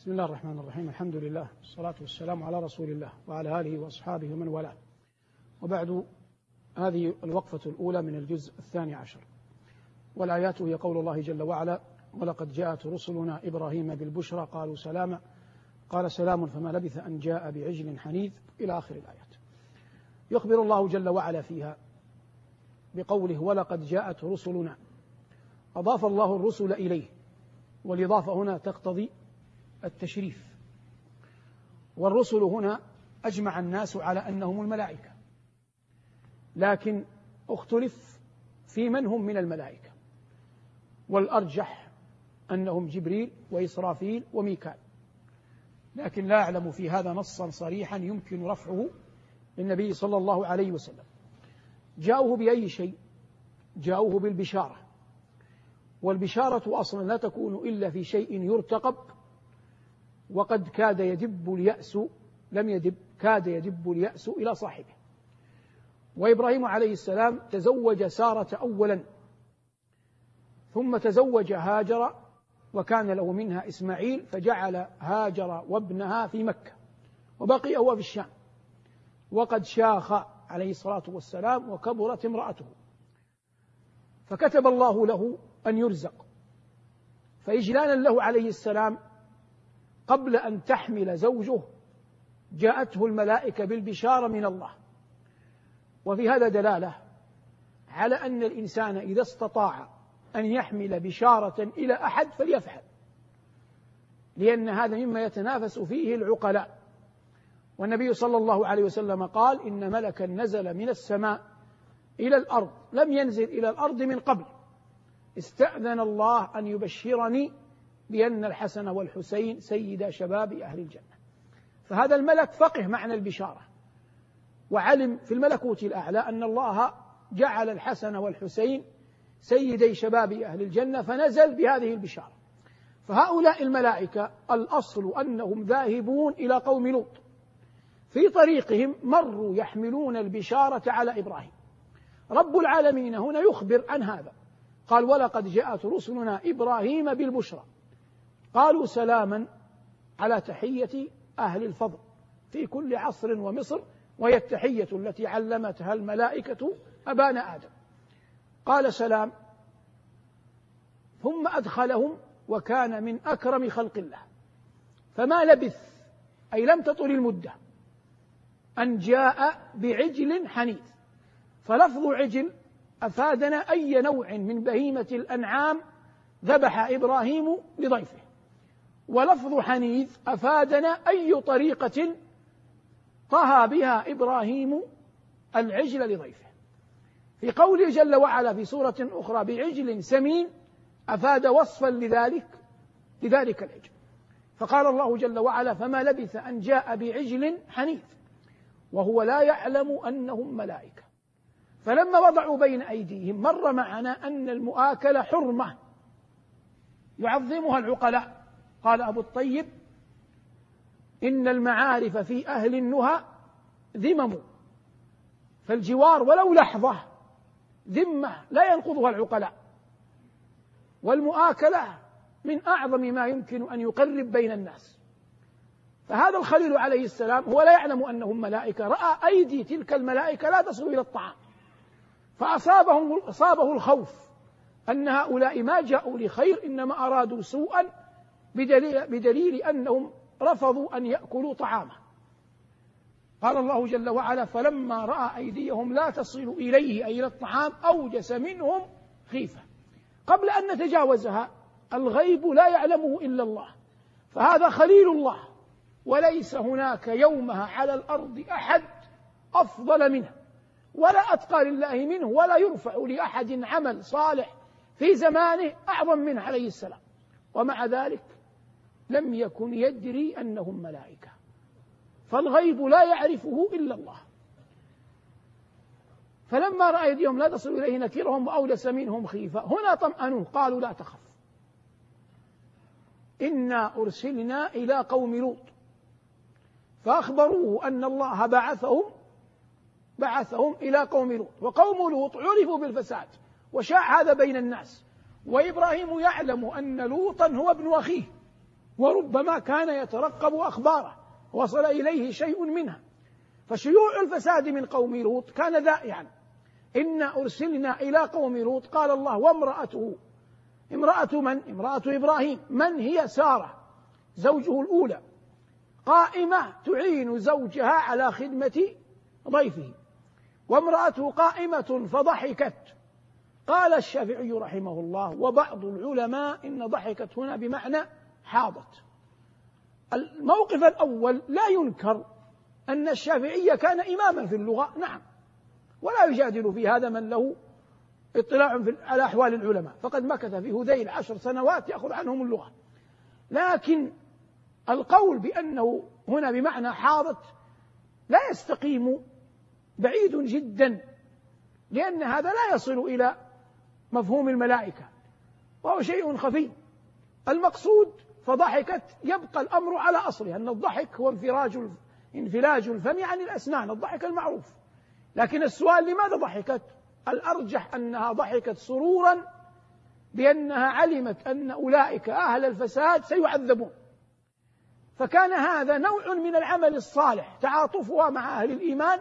بسم الله الرحمن الرحيم. الحمد لله والصلاة والسلام على رسول الله وعلى آله وأصحابه ومن والاه. وبعد هذه الوقفة الأولى من الجزء الثاني عشر. والآيات هي قول الله جل وعلا ولقد جاءت رسلنا إبراهيم بالبشرى قالوا سلاما. قال سلام فما لبث أن جاء بعجل حنيذ إلى آخر الآيات. يخبر الله جل وعلا فيها بقوله ولقد جاءت رسلنا. أضاف الله الرسل إليه والإضافة هنا تقتضي التشريف. والرسل هنا أجمع الناس على أنهم الملائكة. لكن اختلف في من هم من الملائكة. والأرجح أنهم جبريل وإسرافيل وميكال. لكن لا أعلم في هذا نصا صريحا يمكن رفعه للنبي صلى الله عليه وسلم. جاءوه بأي شيء؟ جاءوه بالبشارة. والبشارة أصلا لا تكون إلا في شيء يرتقب وقد كاد يدب اليأس لم يدب كاد يدب اليأس إلى صاحبه. وإبراهيم عليه السلام تزوج سارة أولا ثم تزوج هاجر وكان له منها إسماعيل فجعل هاجر وابنها في مكة وبقي هو في الشام. وقد شاخ عليه الصلاة والسلام وكبرت امرأته. فكتب الله له أن يرزق. فإجلالا له عليه السلام قبل أن تحمل زوجه جاءته الملائكة بالبشارة من الله. وفي هذا دلالة على أن الإنسان إذا استطاع أن يحمل بشارة إلى أحد فليفعل لأن هذا مما يتنافس فيه العقلاء. والنبي صلى الله عليه وسلم قال إن ملكا نزل من السماء إلى الأرض لم ينزل إلى الأرض من قبل. استأذن الله أن يبشرني بأن الحسن والحسين سيدا شباب أهل الجنة. فهذا الملك فقه معنى البشارة وعلم في الملكوت الأعلى أن الله جعل الحسن والحسين سيدي شباب أهل الجنة فنزل بهذه البشارة. فهؤلاء الملائكة الأصل أنهم ذاهبون إلى قوم لوط. في طريقهم مروا يحملون البشارة على إبراهيم. رب العالمين هنا يخبر عن هذا. قال ولقد جاءت رسلنا إبراهيم بالبشرى. قالوا سلاما على تحية أهل الفضل في كل عصر ومصر وهي التحية التي علمتها الملائكة أبان آدم. قال سلام ثم أدخلهم وكان من أكرم خلق الله. فما لبث أي لم تطل المدة أن جاء بعجل حنيذ فلفظ عجل أفادنا أي نوع من بهيمة الأنعام ذبح إبراهيم لضيفه. ولفظ حنيذ أفادنا أي طريقة طهى بها إبراهيم العجل لضيفه. في قوله جل وعلا في سورة أخرى بعجل سمين أفاد وصفا لذلك لذلك العجل. فقال الله جل وعلا فما لبث أن جاء بعجل حنيذ وهو لا يعلم أنهم ملائكة. فلما وضعوا بين أيديهم مر معنا أن المؤاكلة حرمة يعظمها العقلاء. قال أبو الطيب إن المعارف في أهل النهى ذمم فالجوار ولو لحظة ذمة لا ينقضها العقلاء والمؤاكلة من أعظم ما يمكن أن يقرب بين الناس. فهذا الخليل عليه السلام هو لا يعلم أنهم ملائكة رأى أيدي تلك الملائكة لا تصل إلى الطعام فأصابهم أصابه الخوف أن هؤلاء ما جاءوا لخير إنما أرادوا سوءا بدليل, بدليل أنهم رفضوا أن يأكلوا طعامه. قال الله جل وعلا فلما رأى أيديهم لا تصل إليه أي إلى الطعام أوجس منهم خيفة. قبل أن نتجاوزها الغيب لا يعلمه إلا الله فهذا خليل الله وليس هناك يومها على الأرض أحد أفضل منه ولا أتقى لله منه ولا يرفع لأحد عمل صالح في زمانه أعظم منه عليه السلام. ومع ذلك لم يكن يدري أنهم ملائكة. فالغيب لا يعرفه إلا الله. فلما رأى أيديهم لا تصل إليه نكرهم وأولس منهم خيفة هنا طمأنوه قالوا لا تخف. إنا أرسلنا إلى قوم لوط. فأخبروه أن الله بعثهم بعثهم إلى قوم لوط. وقوم لوط عرفوا بالفساد وشاع هذا بين الناس. وإبراهيم يعلم أن لوطا هو ابن أخيه. وربما كان يترقب أخباره وصل إليه شيء منها. فشيوع الفساد من قوم لوط كان ذائعا إنا أرسلنا إلى قوم لوط قال الله وامرأته. امرأة من؟ امرأة إبراهيم. من هي؟ سارة زوجه الأولى. قائمة تعين زوجها على خدمة ضيفه. وامرأته قائمة فضحكت. قال الشافعي رحمه الله وبعض العلماء إن ضحكت هنا بمعنى حاضت. الموقف الأول لا ينكر أن الشافعي كان إماما في اللغة نعم. ولا يجادل في هذا من له اطلاع على أحوال العلماء. فقد مكث في هذيل عشر سنوات يأخذ عنهم اللغة. لكن القول بأنه هنا بمعنى حاضت لا يستقيم بعيد جدا لأن هذا لا يصل إلى مفهوم الملائكة وهو شيء خفي. المقصود فضحكت يبقى الأمر على أصله أن الضحك هو انفراج انفلاج الفم عن الأسنان الضحك المعروف. لكن السؤال لماذا ضحكت؟ الأرجح أنها ضحكت سرورا بأنها علمت أن أولئك أهل الفساد سيعذبون. فكان هذا نوع من العمل الصالح تعاطفها مع أهل الإيمان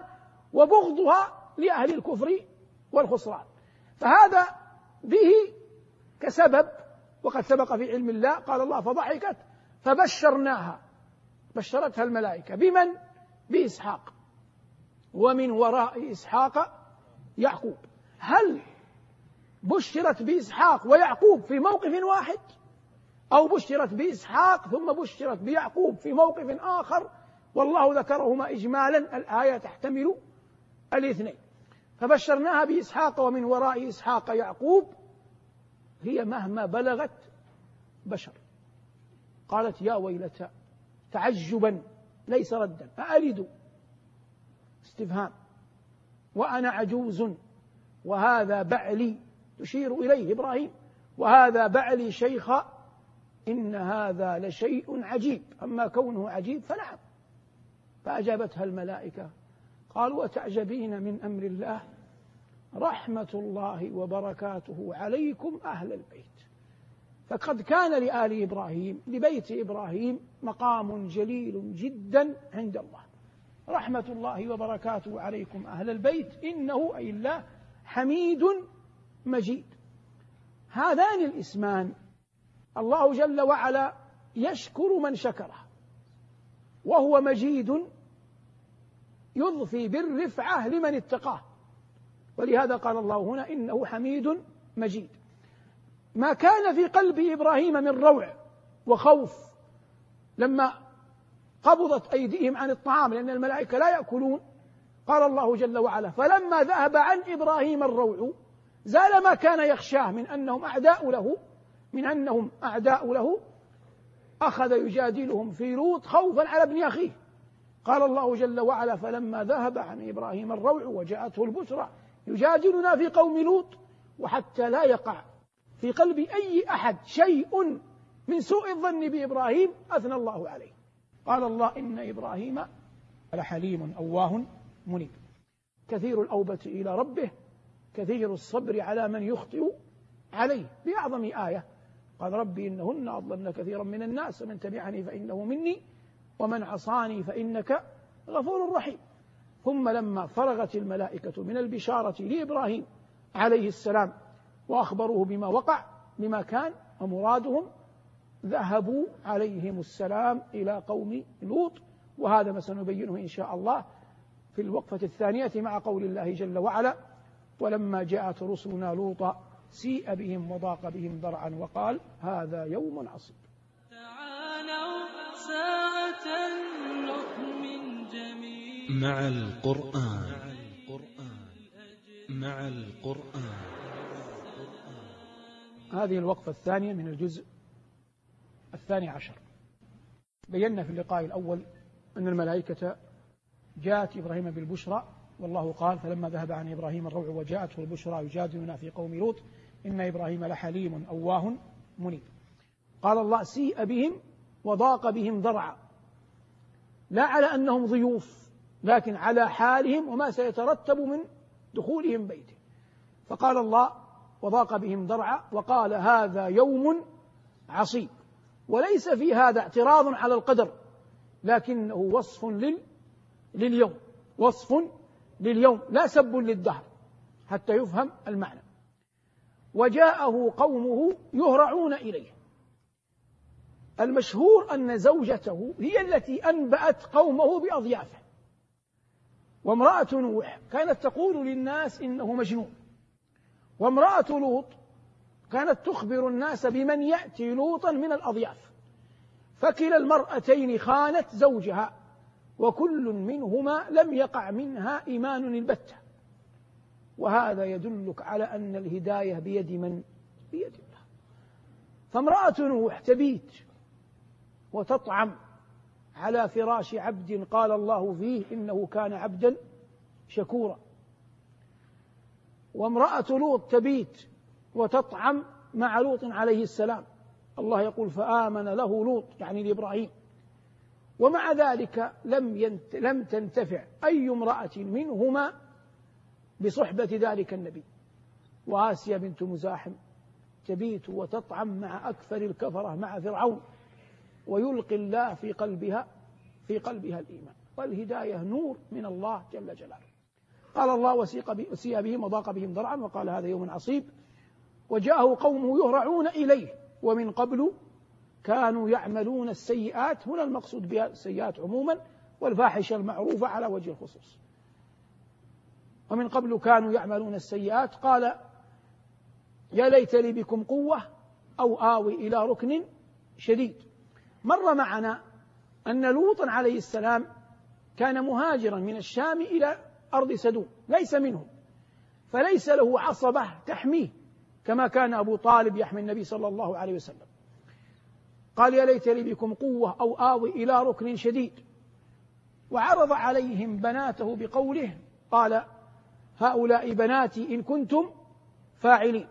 وبغضها لأهل الكفر والخسران. فهذا به كسبب وقد سبق في علم الله قال الله فضحكت فبشرناها. بشرتها الملائكة. بمن؟ بإسحاق. ومن وراء إسحاق يعقوب. هل بشرت بإسحاق ويعقوب في موقف واحد؟ أو بشرت بإسحاق ثم بشرت بيعقوب في موقف آخر؟ والله ذكرهما إجمالا الآية تحتمل الاثنين. فبشرناها بإسحاق ومن وراء إسحاق يعقوب هي مهما بلغت بشر. قالت يا ويلتى تعجبا ليس ردا أألد استفهام. وأنا عجوز وهذا بعلي تشير إليه إبراهيم وهذا بعلي شيخا إن هذا لشيء عجيب. أما كونه عجيب فنعم فأجابتها الملائكة قالوا وتعجبين من أمر الله؟ رحمة الله وبركاته عليكم أهل البيت. فقد كان لآل إبراهيم لبيت إبراهيم مقام جليل جدا عند الله. رحمة الله وبركاته عليكم أهل البيت. إنه أي الله حميد مجيد. هذان الاسمان الله جل وعلا يشكر من شكره وهو مجيد يضفي بالرفعة لمن اتقاه. ولهذا قال الله هنا إنه حميد مجيد. ما كان في قلب إبراهيم من روع وخوف لما قبضت أيديهم عن الطعام لأن الملائكة لا يأكلون قال الله جل وعلا فلما ذهب عن إبراهيم الروع زال ما كان يخشاه من أنهم أعداء له من أنهم أعداء له أخذ يجادلهم في لوط خوفا على ابن أخيه. قال الله جل وعلا فلما ذهب عن إبراهيم الروع وجاءته البشرى يجادلنا في قوم لوط وحتى لا يقع في قلب أي أحد شيء من سوء الظن بإبراهيم أثنى الله عليه. قال الله إن إبراهيم لحليم أواه منيب. كثير الأوبة إلى ربه كثير الصبر على من يخطئ عليه بأعظم آية. قال ربي إنهن أضللن كثيرا من الناس ومن تبعني فإنه مني ومن عصاني فإنك غفور رحيم. ثم لما فرغت الملائكة من البشارة لإبراهيم عليه السلام وأخبروه بما وقع بما كان ومرادهم ذهبوا عليهم السلام إلى قوم لوط. وهذا ما سنبينه إن شاء الله في الوقفة الثانية مع قول الله جل وعلا ولما جاءت رسلنا لوطا سيء بهم وضاق بهم ذرعا وقال هذا يوم عصيب. تعالوا ساعة نؤمن مع القرآن. مع القرآن. هذه الوقفة الثانية من الجزء الثاني عشر. بينا في اللقاء الأول أن الملائكة جاءت إبراهيم بالبشرى والله قال فلما ذهب عن إبراهيم الروع وجاءته البشرى يجادلنا في قوم لوط إن إبراهيم لحليم أواه منيب. قال الله سيء بهم وضاق بهم ذرعا. لا على أنهم ضيوف لكن على حالهم وما سيترتب من دخولهم بيته. فقال الله وضاق بهم ذرعا وقال هذا يوم عصيب. وليس في هذا اعتراض على القدر لكنه وصف لل لليوم وصف لليوم لا سب للدهر حتى يفهم المعنى. وجاءه قومه يهرعون إليه. المشهور أن زوجته هي التي أنبأت قومه بأضيافه. وامرأة نوح كانت تقول للناس إنه مجنون. وامرأة لوط كانت تخبر الناس بمن يأتي لوطا من الأضياف. فكلا المرأتين خانت زوجها وكل منهما لم يقع منها إيمان البتة. وهذا يدلك على أن الهداية بيد من؟ بيد الله. فامرأة نوح تبيت وتطعم. على فراش عبد قال الله فيه إنه كان عبدا شكورا. وامرأة لوط تبيت وتطعم مع لوط عليه السلام. الله يقول فآمن له لوط يعني لإبراهيم. ومع ذلك لم ينت لم تنتفع أي امرأة منهما بصحبة ذلك النبي. وآسيا بنت مزاحم تبيت وتطعم مع أكثر الكفرة مع فرعون. ويلقي الله في قلبها في قلبها الإيمان. والهداية نور من الله جل جلاله. قال الله وسيق بهم وضاق بهم ذرعا وقال هذا يوم عصيب. وجاءه قومه يهرعون إليه. ومن قبل كانوا يعملون السيئات هنا المقصود بها السيئات عموما والفاحشة المعروفة على وجه الخصوص. ومن قبل كانوا يعملون السيئات قال يا ليت لي بكم قوة أو آوي إلى ركن شديد. مر معنا أن لوطا عليه السلام كان مهاجرا من الشام إلى أرض سدوم ليس منهم فليس له عصبة تحميه كما كان أبو طالب يحمي النبي صلى الله عليه وسلم. قال يا ليت لي بكم قوة أو آوي إلى ركن شديد. وعرض عليهم بناته بقوله قال هؤلاء بناتي إن كنتم فاعلين.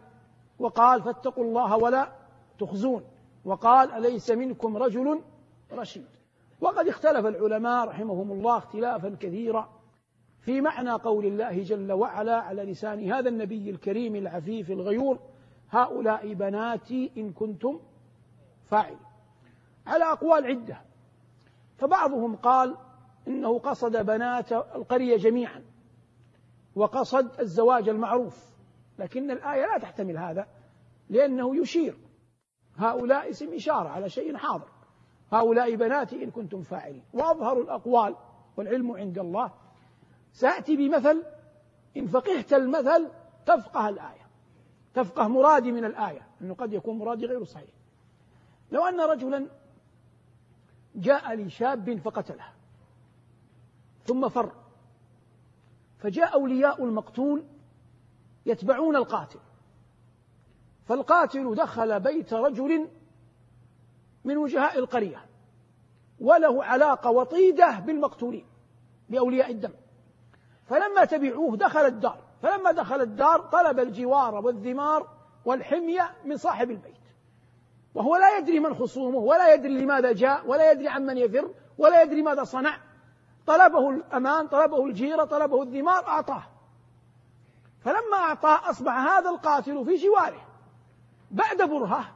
وقال فاتقوا الله ولا تخزون. وقال أليس منكم رجل رشيد؟ وقد اختلف العلماء رحمهم الله اختلافا كثيرا في معنى قول الله جل وعلا على لسان هذا النبي الكريم العفيف الغيور هؤلاء بناتي إن كنتم فاعلين. على أقوال عدة فبعضهم قال إنه قصد بنات القرية جميعا وقصد الزواج المعروف لكن الآية لا تحتمل هذا لأنه يشير هؤلاء اسم إشارة على شيء حاضر. هؤلاء بناتي إن كنتم فاعلين. وأظهر الأقوال والعلم عند الله. سأتي بمثل إن فقهت المثل تفقه الآية. تفقه مرادي من الآية أنه قد يكون مرادي غير صحيح. لو أن رجلا جاء لشاب فقتله ثم فر فجاء أولياء المقتول يتبعون القاتل. فالقاتل دخل بيت رجل من وجهاء القرية وله علاقة وطيدة بالمقتولين بأولياء الدم. فلما تبعوه دخل الدار فلما دخل الدار طلب الجوار والذمار والحمية من صاحب البيت. وهو لا يدري من خصومه ولا يدري لماذا جاء ولا يدري عن من يفر ولا يدري ماذا صنع. طلبه الأمان طلبه الجيرة طلبه الذمار أعطاه. فلما أعطاه أصبح هذا القاتل في جواره. بعد برهة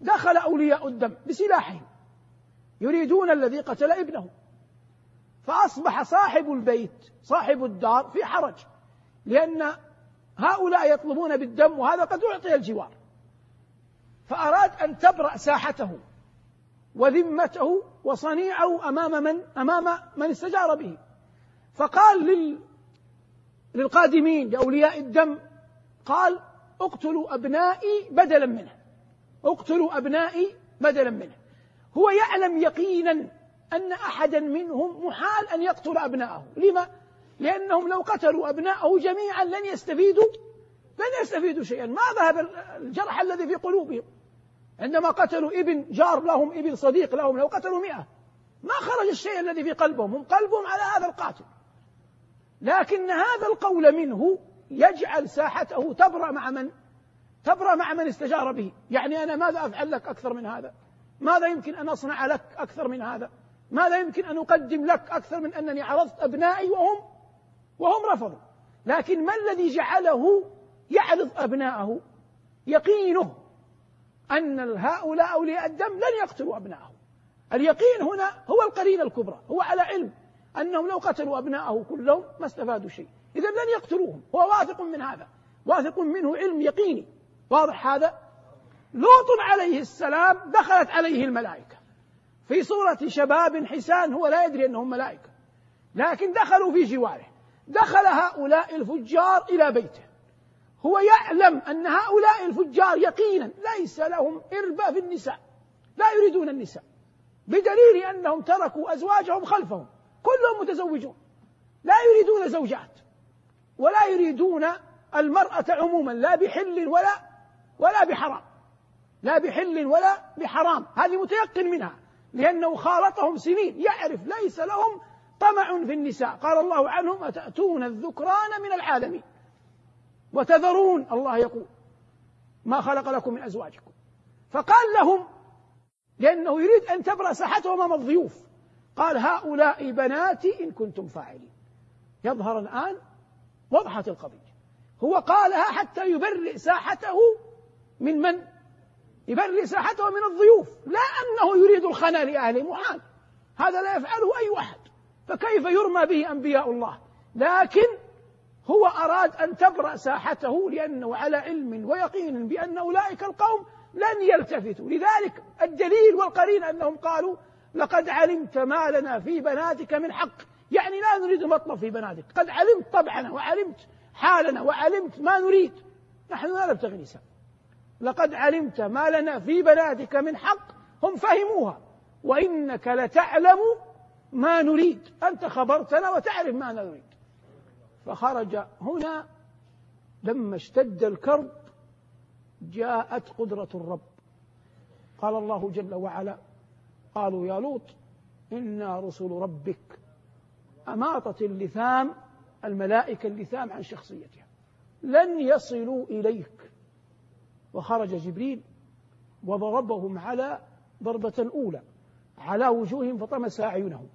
دخل أولياء الدم بسلاحهم يريدون الذي قتل ابنه. فأصبح صاحب البيت صاحب الدار في حرج لأن هؤلاء يطلبون بالدم وهذا قد أعطي الجوار. فأراد أن تبرأ ساحته وذمته وصنيعه أمام من أمام من استجار به. فقال لل للقادمين لأولياء الدم قال اقتلوا أبنائي بدلا منه. اقتلوا أبنائي بدلا منه. هو يعلم يقينا أن أحدا منهم محال أن يقتل أبناءه. لما؟ لأنهم لو قتلوا أبناءه جميعا لن يستفيدوا لن يستفيدوا شيئا. ما ذهب الجرح الذي في قلوبهم؟ عندما قتلوا ابن جار لهم ابن صديق لهم لو قتلوا مئة. ما خرج الشيء الذي في قلبهم؟ هم قلبهم على هذا القاتل. لكن هذا القول منه يجعل ساحته تبرأ مع من؟ تبرأ مع من استجار به. يعني أنا ماذا أفعل لك أكثر من هذا؟ ماذا يمكن أن أصنع لك أكثر من هذا؟ ماذا يمكن أن أقدم لك أكثر من أنني عرضت أبنائي وهم؟ وهم رفضوا. لكن ما الذي جعله يعرض أبناءه؟ يقينه أن هؤلاء أولياء الدم لن يقتلوا أبنائهم اليقين هنا هو القرينة الكبرى هو على علم أنهم لو قتلوا أبنائه كلهم ما استفادوا شيء. إذا لن يقتلوهم. هو واثق من هذا. واثق منه علم يقيني. واضح هذا؟ لوط عليه السلام دخلت عليه الملائكة. في صورة شباب حسان هو لا يدري أنهم ملائكة. لكن دخلوا في جواره. دخل هؤلاء الفجار إلى بيته. هو يعلم أن هؤلاء الفجار يقينا ليس لهم إربة في النساء. لا يريدون النساء. بدليل أنهم تركوا أزواجهم خلفهم. كلهم متزوجون. لا يريدون زوجات. ولا يريدون المرأة عموما لا بحل ولا ولا بحرام. لا بحل ولا بحرام. هذه متيقن منها لأنه خالطهم سنين. يعرف ليس لهم طمع في النساء. قال الله عنهم أتأتون الذكران من العالمين؟ وتذرون الله يقول ما خلق لكم من أزواجكم. فقال لهم لأنه يريد أن تبرأ ساحته أمام الضيوف. قال هؤلاء بناتي إن كنتم فاعلين. يظهر الآن وضحت القضية. هو قالها حتى يبرئ ساحته من من؟ يبرئ ساحته من الضيوف. لا أنه يريد الخنا لأهله محال. هذا لا يفعله أي واحد فكيف يرمى به أنبياء الله؟ لكن هو أراد أن تبرأ ساحته لأنه على علم ويقين بأن أولئك القوم لن يلتفتوا. لذلك الدليل والقرين أنهم قالوا لقد علمت ما لنا في بناتك من حق. يعني لا نريد مطلب في بناتك قد علمت طبعنا وعلمت حالنا وعلمت ما نريد. نحن لا نبتغي نساء لقد علمت ما لنا في بناتك من حق هم فهموها. وإنك لتعلم ما نريد. أنت خبرتنا وتعرف ما نريد. فخرج هنا لما اشتد الكرب جاءت قدرة الرب. قال الله جل وعلا قالوا يا لوط إنا رسل ربك أماطت اللثام الملائكة اللثام عن شخصيتها. لن يصلوا إليك. وخرج جبريل وضربهم على ضربة الأولى على وجوههم فطمس أعينهم.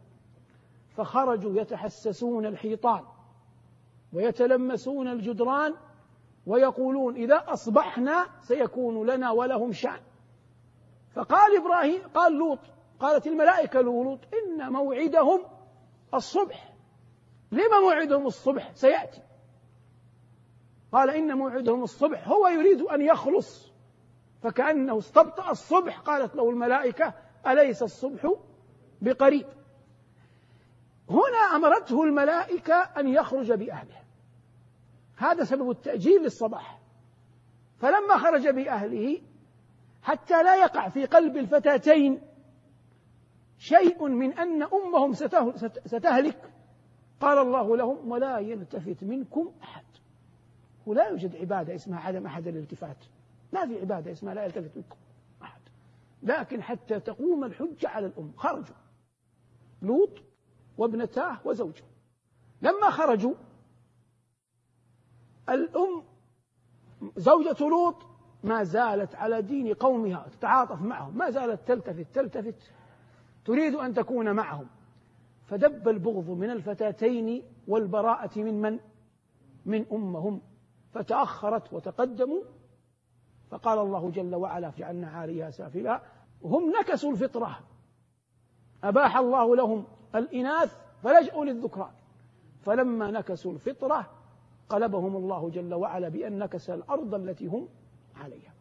فخرجوا يتحسسون الحيطان ويتلمسون الجدران ويقولون إذا أصبحنا سيكون لنا ولهم شأن. فقال إبراهيم قال لوط قالت الملائكة لوط إن موعدهم الصبح. لما موعدهم الصبح؟ سيأتي. قال إن موعدهم الصبح. هو يريد أن يخلص. فكأنه استبطأ الصبح. قالت له الملائكة أليس الصبح بقريب؟ هنا أمرته الملائكة أن يخرج بأهله هذا سبب التأجيل للصباح. فلما خرج بأهله حتى لا يقع في قلب الفتاتين شيء من أن أمهم ستهلك. قال الله لهم ولا يلتفت منكم أحد. ولا يوجد عبادة اسمها عدم أحد الالتفات ما في عبادة اسمها لا يلتفت منكم أحد. لكن حتى تقوم الحجة على الأم. خرجوا. لوط وابنتاه وزوجه. لما خرجوا الأم زوجة لوط ما زالت على دين قومها تتعاطف معهم. ما زالت تلتفت تلتفت. تريد أن تكون معهم. فدب البغض من الفتاتين والبراءة من من؟ من أمهم. فتأخرت وتقدموا فقال الله جل وعلا جعلنا عاليها سافلا هم نكسوا الفطرة. أباح الله لهم الإناث فلجأوا للذكران. فلما نكسوا الفطرة قلبهم الله جل وعلا بأن نكس الأرض التي هم عليها.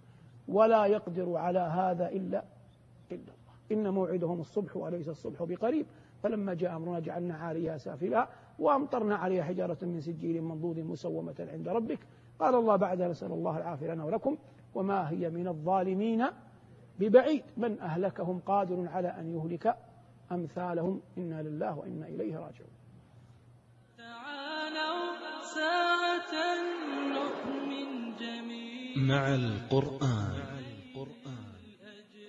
ولا يقدر على هذا إلا إلا الله. إن موعدهم الصبح وليس الصبح بقريب. فلما جاء أمرنا جعلنا عاليها سافلها وأمطرنا عليها حجارة من سجيل منضود مسومة عند ربك. قال الله بعدها نسأل الله العافية لنا ولكم وما هي من الظالمين ببعيد. من أهلكهم قادر على أن يهلك أمثالهم؟ إنا لله وإنا إليه راجعون. تعالوا ساعة نؤمن جميعا. مع القرآن.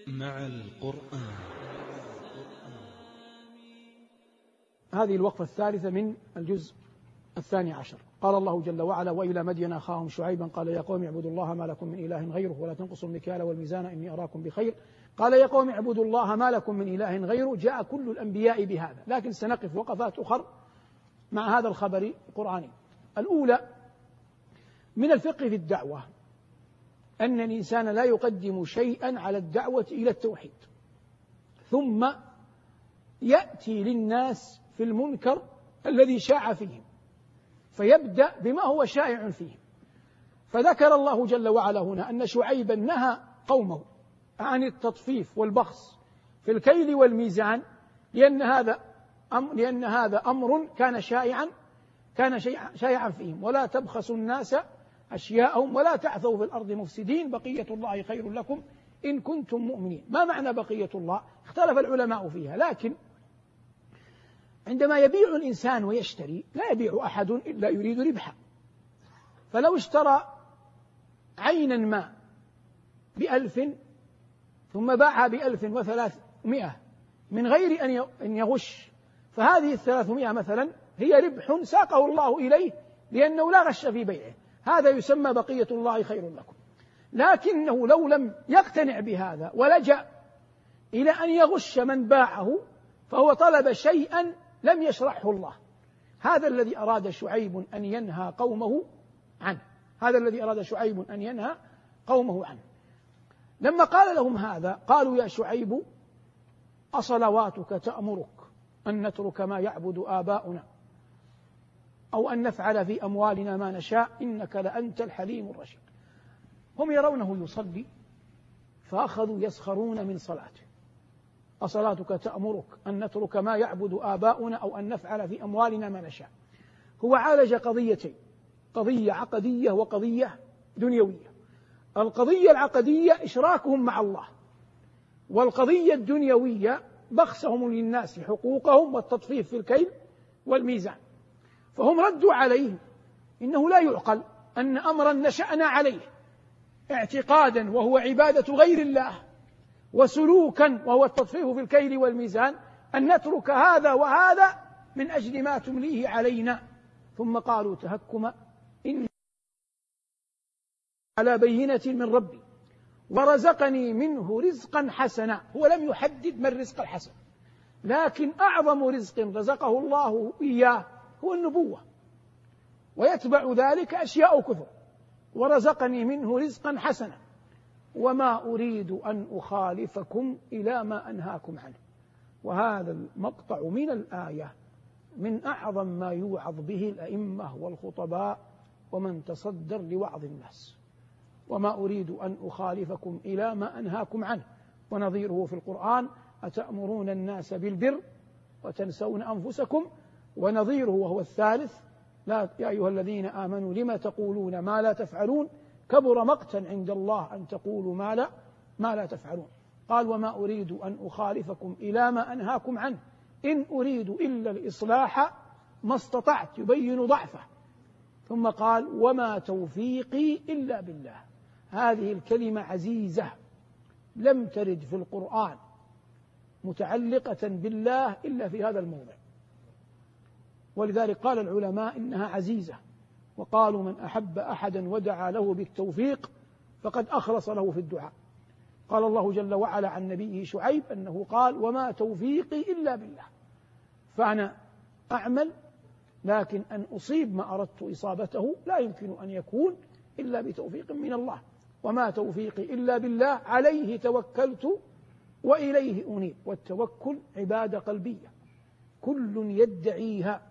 مع القرآن. هذه الوقفة الثالثة من الجزء الثاني عشر. قال الله جل وعلا وإلى مدين أخاهم شعيبا قال يا قوم اعبدوا الله ما لكم من إله غيره ولا تنقصوا المكيال والميزان إني أراكم بخير. قال يا قوم اعبدوا الله ما لكم من إله غيره. جاء كل الأنبياء بهذا لكن سنقف وقفات أخر مع هذا الخبر القرآني. الأولى من الفقه في الدعوة أن الإنسان لا يقدم شيئا على الدعوة إلى التوحيد ثم يأتي للناس في المنكر الذي شاع فيهم فيبدأ بما هو شائع فيهم. فذكر الله جل وعلا هنا أن شعيبا نهى قومه عن التطفيف والبخس في الكيل والميزان لأن هذا أمر لأن هذا أمر كان شائعا كان شائعا فيهم. ولا تبخسوا الناس أشياءهم ولا تعثوا في الأرض مفسدين بقية الله خير لكم إن كنتم مؤمنين. ما معنى بقية الله؟ اختلف العلماء فيها لكن عندما يبيع الإنسان ويشتري لا يبيع أحد إلا يريد ربحا فلو اشترى عينا ما بألف ثم باعها بألف وثلاثمائة من غير أن يغش فهذه الثلاثمائة مثلا هي ربح ساقه الله إليه لأنه لا غش في بيعه. هذا يسمى بقية الله خير لكم. لكنه لو لم يقتنع بهذا ولجأ إلى أن يغش من باعه فهو طلب شيئا لم يشرحه الله. هذا الذي أراد شعيب أن ينهى قومه عنه. هذا الذي أراد شعيب أن ينهى قومه عنه. لما قال لهم هذا قالوا يا شعيب أصلواتك تأمرك أن نترك ما يعبد آباؤنا أو أن نفعل في أموالنا ما نشاء إنك لأنت الحليم الرشيد. هم يرونه يصلي فأخذوا يسخرون من صلاته. أصلاتك تأمرك أن نترك ما يعبد آباؤنا أو أن نفعل في أموالنا ما نشاء. هو عالج قضيتين قضية عقدية وقضية دنيوية. القضية العقدية إشراكهم مع الله والقضية الدنيوية بخسهم للناس حقوقهم والتطفيف في الكيل والميزان. فهم ردوا عليه إنه لا يعقل أن أمرا نشأنا عليه اعتقادا وهو عبادة غير الله. وسلوكا وهو التطفيف في الكيل والميزان أن نترك هذا وهذا من أجل ما تمليه علينا. ثم قالوا تهكما إن على بينة من ربي ورزقني منه رزقا حسنا. هو لم يحدد ما الرزق الحسن لكن أعظم رزق رزقه الله إياه هو النبوة. ويتبع ذلك أشياء كثر ورزقني منه رزقا حسنا. وما أريد أن أخالفكم إلى ما أنهاكم عنه. وهذا المقطع من الآية من أعظم ما يوعظ به الأئمة والخطباء ومن تصدر لوعظ الناس. وما أريد أن أخالفكم إلى ما أنهاكم عنه. ونظيره في القرآن أتأمرون الناس بالبر وتنسون أنفسكم؟ ونظيره وهو الثالث لا يا أيها الذين آمنوا لما تقولون ما لا تفعلون؟ كبر مقتا عند الله أن تقولوا ما لا ما لا تفعلون. قال وما أريد أن أخالفكم إلى ما أنهاكم عنه. إن أريد إلا الإصلاح ما استطعت. يبين ضعفه. ثم قال وما توفيقي إلا بالله. هذه الكلمة عزيزة. لم ترد في القرآن متعلقة بالله إلا في هذا الموضع. ولذلك قال العلماء إنها عزيزة. وقالوا من أحب أحدا ودعا له بالتوفيق فقد أخلص له في الدعاء. قال الله جل وعلا عن نبيه شعيب أنه قال وما توفيقي إلا بالله. فأنا أعمل لكن أن أصيب ما أردت إصابته لا يمكن أن يكون إلا بتوفيق من الله. وما توفيقي إلا بالله عليه توكلت وإليه أنيب. والتوكل عبادة قلبية كل يدعيها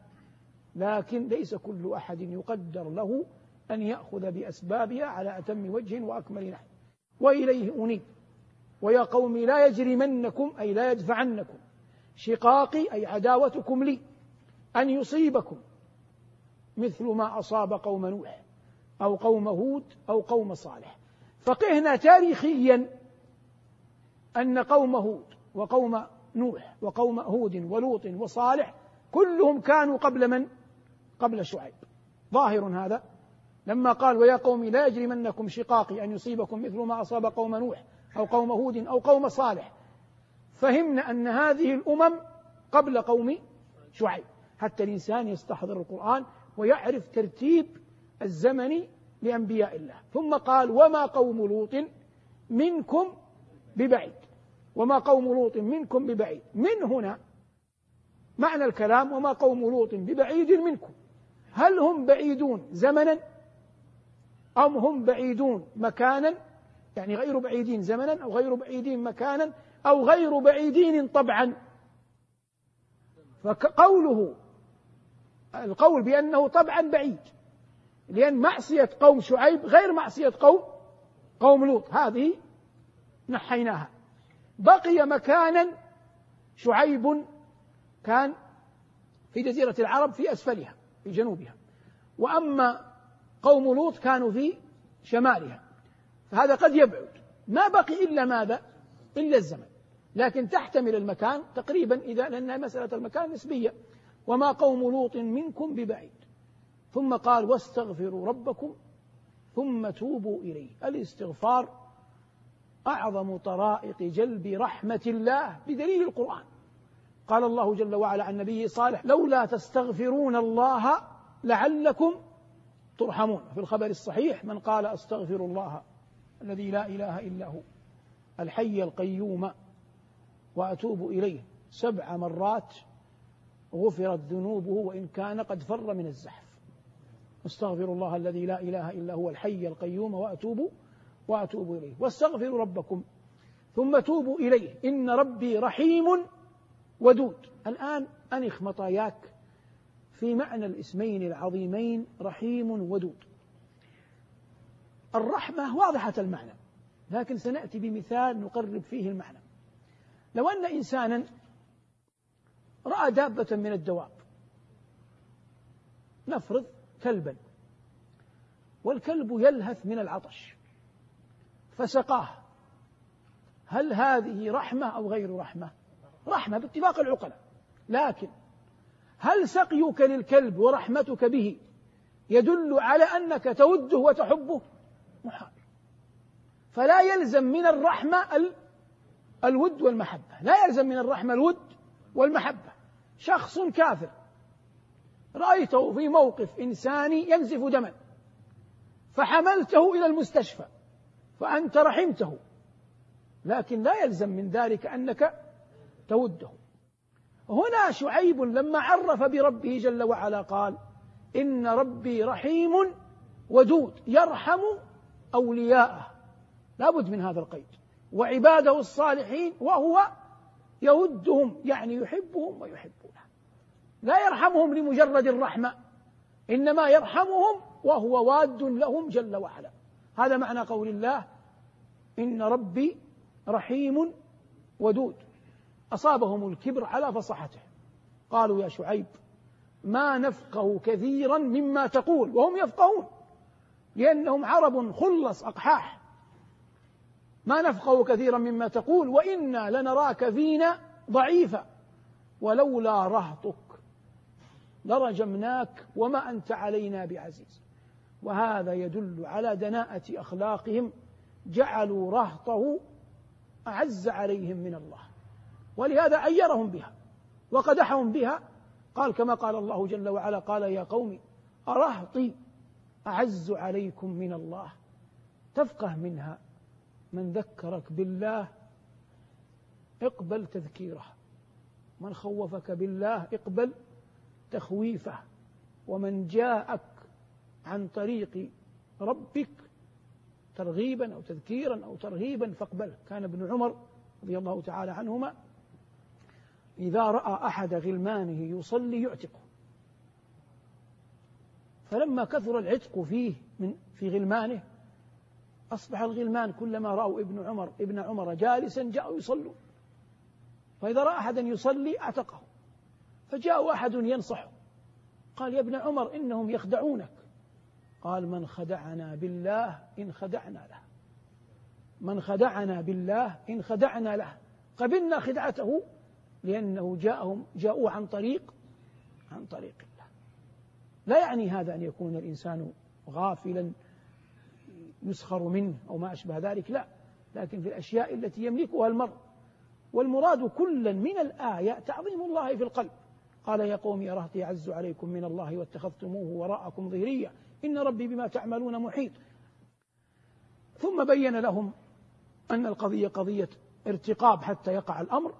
لكن ليس كل أحد يقدر له أن يأخذ بأسبابها على أتم وجه وأكمل نحو. وإليه أنيب. ويا قوم لا يجرمنكم أي لا يدفعنكم. شقاقي أي عداوتكم لي أن يصيبكم مثل ما أصاب قوم نوح أو قوم هود أو قوم صالح. فقهنا تاريخيا أن قوم هود وقوم نوح وقوم هود ولوط وصالح كلهم كانوا قبل من؟ قبل شعيب. ظاهر هذا. لما قال ويا قوم لا يجرمنكم شقاقي أن يصيبكم مثل ما أصاب قوم نوح أو قوم هود أو قوم صالح. فهمنا أن هذه الأمم قبل قوم شعيب. حتى الإنسان يستحضر القرآن ويعرف ترتيب الزمن لأنبياء الله. ثم قال وما قوم لوط منكم ببعيد. وما قوم لوط منكم ببعيد. من هنا معنى الكلام وما قوم لوط ببعيد منكم. هل هم بعيدون زمنا أم هم بعيدون مكانا؟ يعني غير بعيدين زمنا أو غير بعيدين مكانا أو غير بعيدين طبعا؟ فقوله القول بأنه طبعا بعيد لأن معصية قوم شعيب غير معصية قوم قوم لوط. هذه نحيناها. بقي مكانا شعيب كان في جزيرة العرب في أسفلها. في جنوبها وأما قوم لوط كانوا في شمالها فهذا قد يبعد. ما بقي إلا ماذا؟ إلا الزمن. لكن تحتمل المكان تقريبا إذا لأن مسألة المكان نسبية. وما قوم لوط منكم ببعيد. ثم قال واستغفروا ربكم ثم توبوا إليه. الاستغفار أعظم طرائق جلب رحمة الله بدليل القرآن. قال الله جل وعلا عن نبيه صالح لولا تستغفرون الله لعلكم ترحمون. في الخبر الصحيح من قال أستغفر الله الذي لا إله إلا هو الحي القيوم وأتوب إليه. سبع مرات غفرت ذنوبه وإن كان قد فر من الزحف. أستغفر الله الذي لا إله إلا هو الحي القيوم وأتوب وأتوب إليه. واستغفروا ربكم ثم توبوا إليه. إن ربي رحيم ودود. الآن أنخ مطاياك في معنى الاسمين العظيمين رحيم ودود. الرحمة واضحة المعنى لكن سنأتي بمثال نقرب فيه المعنى. لو أن إنسانا رأى دابة من الدواب نفرض كلبا والكلب يلهث من العطش فسقاه هل هذه رحمة أو غير رحمة؟ رحمة باتفاق العقلاء. لكن هل سقيك للكلب ورحمتك به يدل على أنك توده وتحبه محال. فلا يلزم من الرحمة الود والمحبة. لا يلزم من الرحمة الود والمحبة. شخص كافر. رأيته في موقف انساني ينزف دما. فحملته إلى المستشفى. فأنت رحمته. لكن لا يلزم من ذلك أنك توده هنا شعيب لما عرف بربه جل وعلا قال إن ربي رحيم ودود يرحم أولياءه. لابد من هذا القيد. وعباده الصالحين وهو يودهم يعني يحبهم ويحبونه. لا يرحمهم لمجرد الرحمة إنما يرحمهم وهو واد لهم جل وعلا. هذا معنى قول الله إن ربي رحيم ودود. أصابهم الكبر على فصحته قالوا يا شعيب ما نفقه كثيرا مما تقول وهم يفقهون. لأنهم عرب خلص أقحاح. ما نفقه كثيرا مما تقول وإنا لنراك فينا ضعيفا. ولولا رهطك لرجمناك وما أنت علينا بعزيز. وهذا يدل على دناءة أخلاقهم. جعلوا رهطه أعز عليهم من الله. ولهذا عيرهم بها وقدحهم بها. قال كما قال الله جل وعلا قال يا قوم أرهطي أعز عليكم من الله تفقه منها من ذكرك بالله اقبل تذكيره. من خوفك بالله اقبل تخويفه ومن جاءك عن طريق ربك ترغيبا أو تذكيرا أو ترهيبا فاقبله. كان ابن عمر رضي الله تعالى عنهما إذا رأى أحد غلمانه يصلي يعتقه. فلما كثر العتق فيه من في غلمانه أصبح الغلمان كلما رأوا ابن عمر ابن عمر جالسا جاءوا يصلون. فإذا رأى أحدا يصلي أعتقه. فجاء أحد ينصحه. قال يا ابن عمر إنهم يخدعونك. قال من خدعنا بالله إن خدعنا له. من خدعنا بالله إن خدعنا له. قبلنا خدعته؟ لأنه جاءهم جاءوا عن طريق عن طريق الله. لا يعني هذا أن يكون الإنسان غافلا يسخر منه أو ما أشبه ذلك لا. لكن في الأشياء التي يملكها المرء. والمراد كلا من الآية تعظيم الله في القلب. قال يا قوم يا رهطي يعز عليكم من الله واتخذتموه وراءكم ظهريا إن ربي بما تعملون محيط. ثم بين لهم أن القضية قضية ارتقاب حتى يقع الأمر.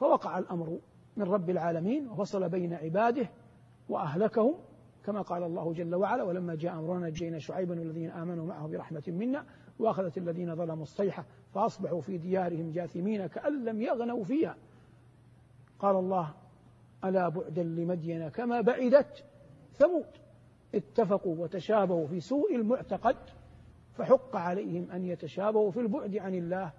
فوقع الأمر من رب العالمين وفصل بين عباده وأهلكهم كما قال الله جل وعلا ولما جاء أمرنا نجينا شعيبا والذين آمنوا معه برحمة منا وأخذت الذين ظلموا الصيحة فأصبحوا في ديارهم جاثمين كأن لم يغنوا فيها. قال الله ألا بعدا لمدين كما بعدت ثمود. اتفقوا وتشابهوا في سوء المعتقد فحق عليهم أن يتشابهوا في البعد عن الله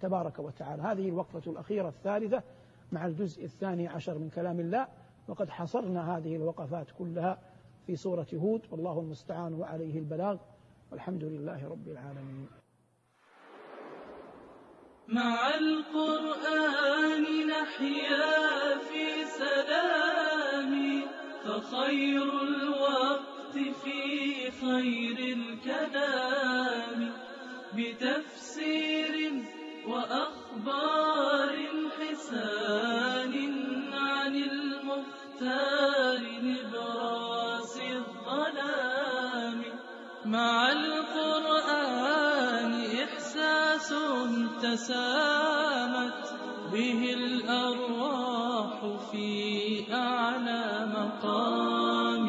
تبارك وتعالى. هذه الوقفة الأخيرة الثالثة مع الجزء الثاني عشر من كلام الله وقد حصرنا هذه الوقفات كلها في سورة هود والله المستعان وعليه البلاغ والحمد لله رب العالمين. مع القرآن نحيا في سلام فخير الوقت في خير الكلام. بتفسير وأخبار حسان عن المختار نبراس الظلام. مع القرآن إحساس تسامت به الأرواح في أعلى مقام.